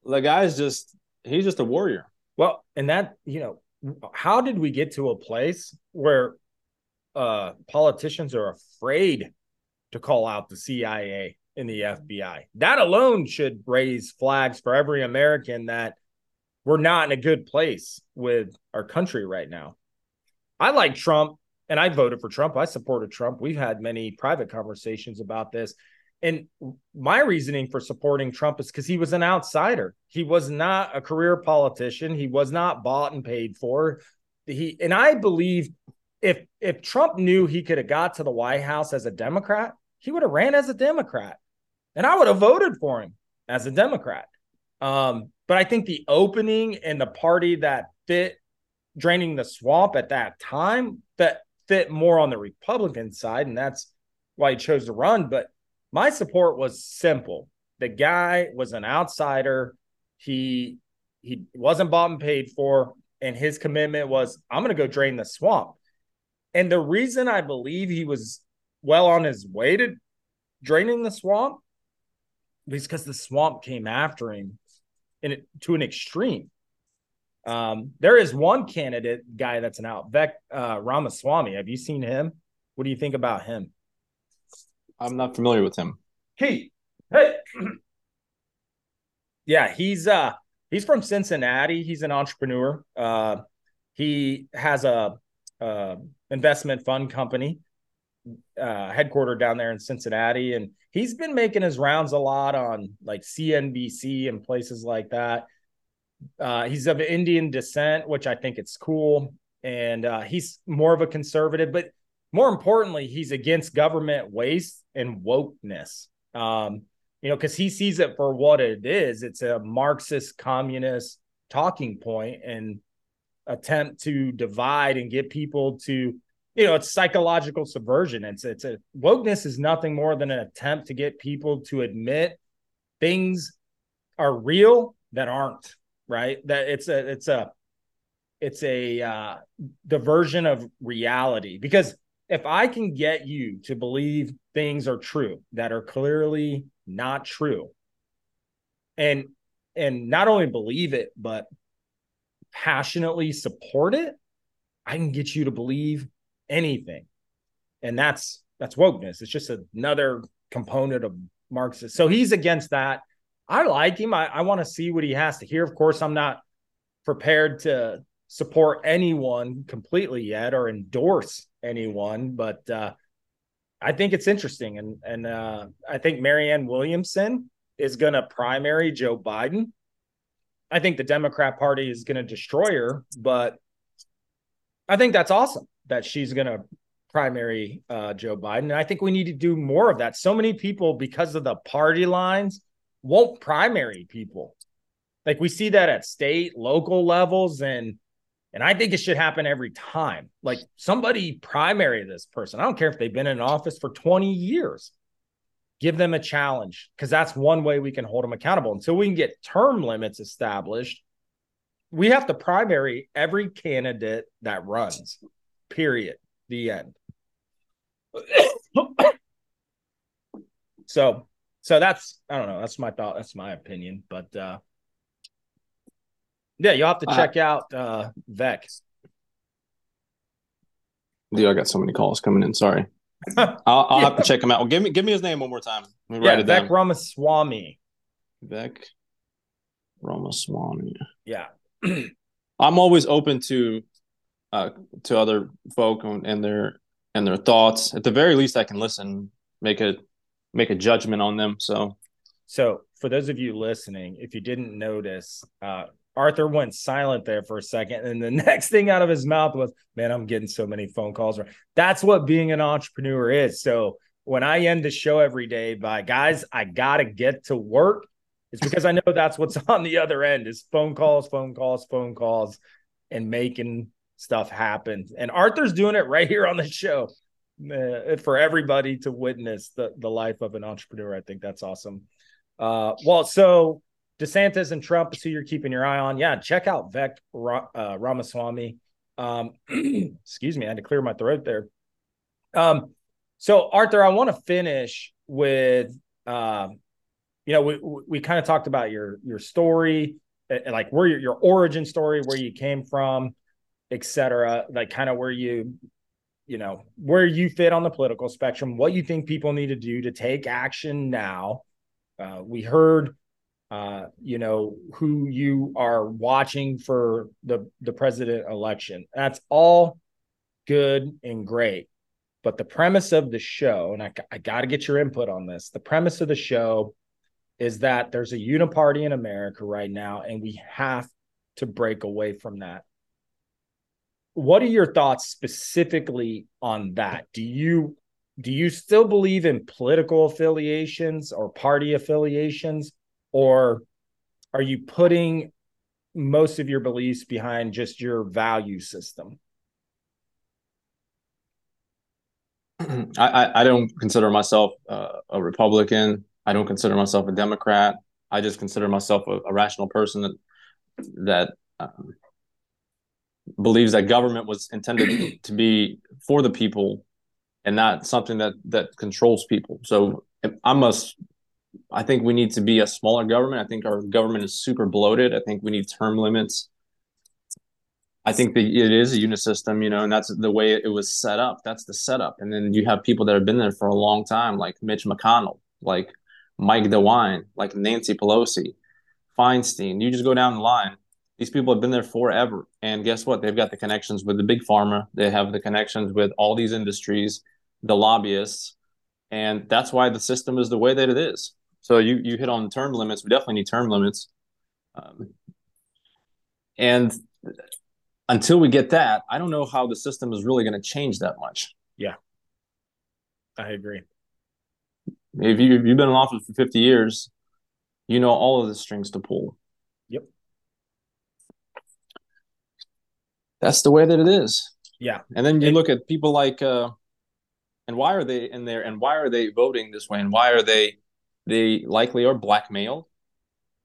the guy's just he's just a warrior. Well, and that, you know, how did we get to a place where uh politicians are afraid to call out the CIA and the FBI? That alone should raise flags for every American that we're not in a good place with our country right now. I like Trump and I voted for Trump. I supported Trump. We've had many private conversations about this. And my reasoning for supporting Trump is because he was an outsider. He was not a career politician. He was not bought and paid for. He and I believe if if Trump knew he could have got to the White House as a Democrat, he would have ran as a Democrat. And I would have voted for him as a Democrat. Um, but I think the opening and the party that fit draining the swamp at that time that fit more on the Republican side, and that's why he chose to run. But my support was simple. The guy was an outsider. He he wasn't bought and paid for, and his commitment was, I'm gonna go drain the swamp. And the reason I believe he was well on his way to draining the swamp is because the swamp came after him in it, to an extreme. Um, there is one candidate guy that's an out, Vivek uh, Ramaswamy. Have you seen him? What do you think about him? I'm not familiar with him. He, hey, yeah, he's uh he's from Cincinnati. He's an entrepreneur. Uh, he has a, a investment fund company uh, headquartered down there in Cincinnati, and he's been making his rounds a lot on like CNBC and places like that. Uh, he's of Indian descent, which I think it's cool, and uh, he's more of a conservative, but more importantly, he's against government waste and wokeness. Um, you know, because he sees it for what it is. It's a Marxist communist talking point and attempt to divide and get people to you know, it's psychological subversion. It's it's a wokeness is nothing more than an attempt to get people to admit things are real that aren't right. That it's a it's a it's a uh, diversion of reality because if I can get you to believe things are true that are clearly not true, and and not only believe it, but passionately support it, I can get you to believe anything. And that's that's wokeness. It's just another component of Marxist. So he's against that. I like him. I, I want to see what he has to hear. Of course, I'm not prepared to support anyone completely yet or endorse anyone, but uh, I think it's interesting. And and uh, I think Marianne Williamson is going to primary Joe Biden. I think the Democrat Party is going to destroy her, but I think that's awesome that she's going to primary uh, Joe Biden. And I think we need to do more of that. So many people, because of the party lines, won't primary people. Like we see that at state, local levels, and and I think it should happen every time. Like somebody primary this person. I don't care if they've been in office for 20 years. Give them a challenge because that's one way we can hold them accountable. Until we can get term limits established, we have to primary every candidate that runs. Period. The end. so so that's I don't know. That's my thought. That's my opinion. But uh yeah, you'll have to uh, check uh, out uh Vec. Dude, I got so many calls coming in. Sorry. I'll, I'll have to check him out. Well, give me give me his name one more time. Let me yeah, write it Vec down. Ramaswamy. Vec Ramaswamy. Yeah. I'm always open to uh to other folk and their and their thoughts. At the very least, I can listen, make a make a judgment on them. So, so for those of you listening, if you didn't notice, uh, Arthur went silent there for a second, and the next thing out of his mouth was, "Man, I'm getting so many phone calls." That's what being an entrepreneur is. So when I end the show every day by guys, I gotta get to work. It's because I know that's what's on the other end is phone calls, phone calls, phone calls, and making stuff happen. And Arthur's doing it right here on the show uh, for everybody to witness the, the life of an entrepreneur. I think that's awesome. Uh, well, so DeSantis and Trump is who you're keeping your eye on. Yeah, check out Vec uh, Ramaswamy. Um, excuse me, I had to clear my throat there. Um, so Arthur, I want to finish with, um, you know, we we kind of talked about your your story, like where your, your origin story, where you came from, etc. Like kind of where you, you know, where you fit on the political spectrum, what you think people need to do to take action now. Uh, we heard, uh, you know, who you are watching for the the president election. That's all good and great. But the premise of the show, and I, I got to get your input on this. The premise of the show is that there's a uniparty in America right now, and we have to break away from that what are your thoughts specifically on that? Do you do you still believe in political affiliations or party affiliations or are you putting most of your beliefs behind just your value system? I, I don't consider myself uh, a Republican. I don't consider myself a Democrat. I just consider myself a, a rational person that that um, believes that government was intended to be for the people and not something that that controls people. So I must I think we need to be a smaller government. I think our government is super bloated. I think we need term limits. I think that it is a unisystem, you know, and that's the way it was set up. That's the setup. And then you have people that have been there for a long time, like Mitch McConnell, like Mike DeWine, like Nancy Pelosi, Feinstein. You just go down the line these people have been there forever. And guess what? They've got the connections with the big pharma. They have the connections with all these industries, the lobbyists. And that's why the system is the way that it is. So you you hit on term limits. We definitely need term limits. Um, and until we get that, I don't know how the system is really going to change that much. Yeah, I agree. If you, if you've been in office for 50 years, you know all of the strings to pull. Yep. That's the way that it is. Yeah. And then you it, look at people like uh and why are they in there and why are they voting this way and why are they they likely are blackmailed?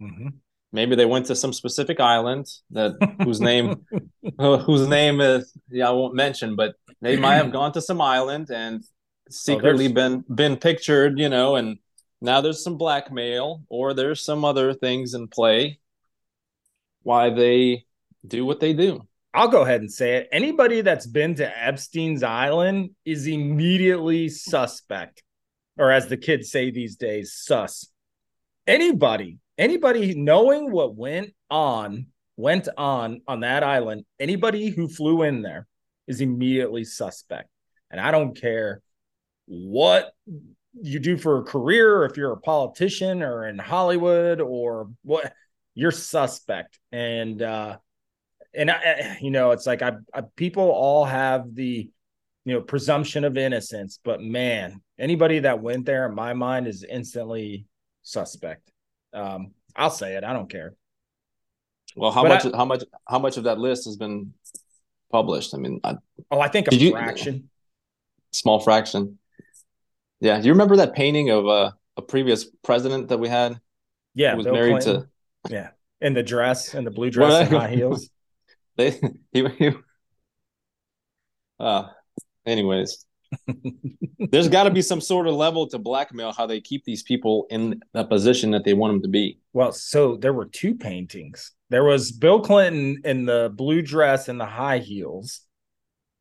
Mm-hmm. Maybe they went to some specific island that whose name uh, whose name is yeah I won't mention, but they might have gone to some island and secretly oh, been been pictured, you know, and now there's some blackmail or there's some other things in play why they do what they do. I'll go ahead and say it. Anybody that's been to Epstein's Island is immediately suspect, or as the kids say these days, sus. Anybody, anybody knowing what went on, went on on that island, anybody who flew in there is immediately suspect. And I don't care what you do for a career, or if you're a politician or in Hollywood or what, you're suspect. And uh, and I, you know, it's like I, I people all have the you know presumption of innocence, but man, anybody that went there, in my mind, is instantly suspect. Um, I'll say it. I don't care. Well, how but much? I, how much? How much of that list has been published? I mean, I, oh, I think a fraction. You, small fraction. Yeah, do you remember that painting of uh, a previous president that we had? Yeah, who was Bill married Clinton. to. Yeah, in the dress, in the blue dress and high heels. They he, he uh anyways. There's got to be some sort of level to blackmail how they keep these people in the position that they want them to be. Well, so there were two paintings. There was Bill Clinton in the blue dress and the high heels,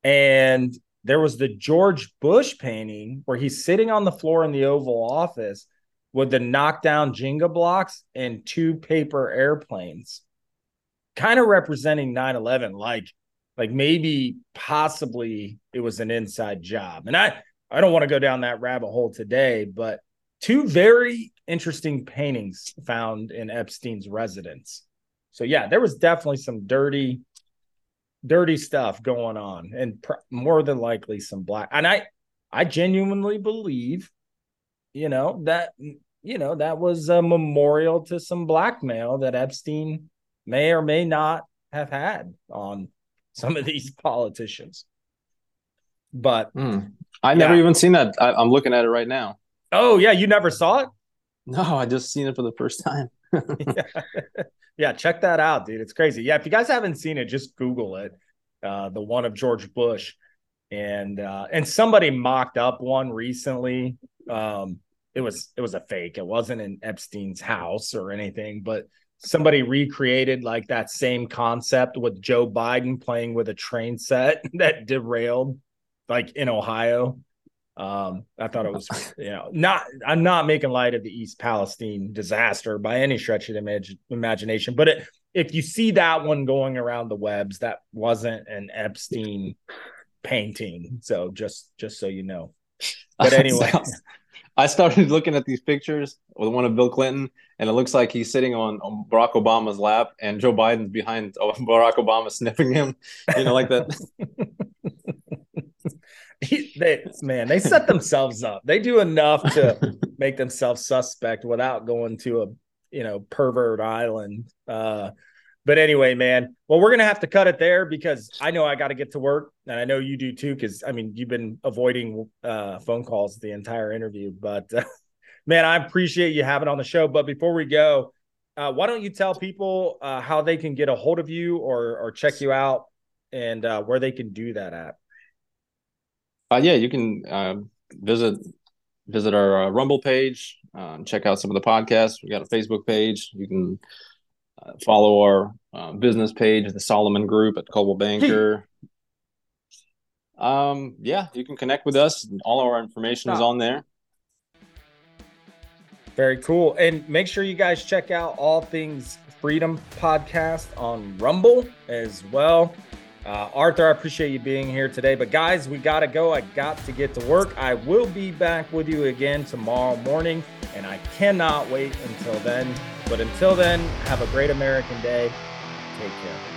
and there was the George Bush painting where he's sitting on the floor in the Oval Office with the knockdown Jenga blocks and two paper airplanes kind of representing 9-11 like like maybe possibly it was an inside job. And i i don't want to go down that rabbit hole today but two very interesting paintings found in epstein's residence. So yeah there was definitely some dirty dirty stuff going on and pr- more than likely some black and i i genuinely believe you know that you know that was a memorial to some blackmail that epstein may or may not have had on some of these politicians. But mm. I never yeah. even seen that. I, am looking at it right now. Oh yeah, you never saw it? No, I just seen it for the first time. yeah. yeah, check that out, dude. It's crazy. Yeah, if you guys haven't seen it, just Google it. Uh, the one of George Bush, and uh, and somebody mocked up one recently. Um, it was it was a fake. It wasn't in Epstein's house or anything, but somebody recreated like that same concept with Joe Biden playing with a train set that derailed like in Ohio. Um, I thought it was, you know, not, I'm not making light of the East Palestine disaster by any stretch of the imag- imagination, but it, if you see that one going around the webs, that wasn't an Epstein painting. So just, just so you know. But anyway, I started looking at these pictures with one of Bill Clinton, and it looks like he's sitting on, on Barack Obama's lap, and Joe Biden's behind Barack Obama sniffing him, you know, like that. they, man, they set themselves up. They do enough to make themselves suspect without going to a you know pervert island. Uh, but anyway, man, well, we're gonna have to cut it there because I know I got to get to work, and I know you do too. Because I mean, you've been avoiding uh, phone calls the entire interview, but uh, man, I appreciate you having on the show. But before we go, uh, why don't you tell people uh, how they can get a hold of you or or check you out, and uh, where they can do that at? Uh, yeah, you can visit visit our Rumble page, um, check out some of the podcasts. We got a Facebook page. You can follow our uh, business page, the Solomon Group at Coldwell Banker. um, yeah, you can connect with us. All our information is on there. Very cool. And make sure you guys check out All Things Freedom podcast on Rumble as well. Uh, Arthur, I appreciate you being here today. But guys, we got to go. I got to get to work. I will be back with you again tomorrow morning, and I cannot wait until then. But until then, have a great American day. Take care.